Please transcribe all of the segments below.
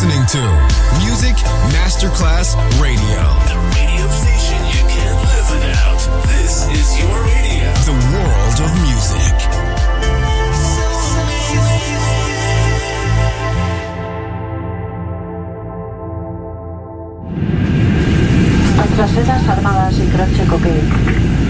listening to Music Masterclass Radio. The radio station you can't live without. This is your radio. The world of music. Nuestras sedas armadas in croce Signore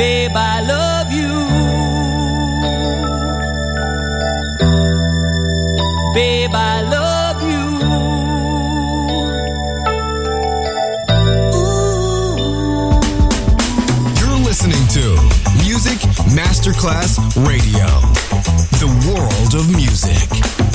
babe, I love you. Babe, I love you. You're listening to Music Masterclass Radio, the world of music.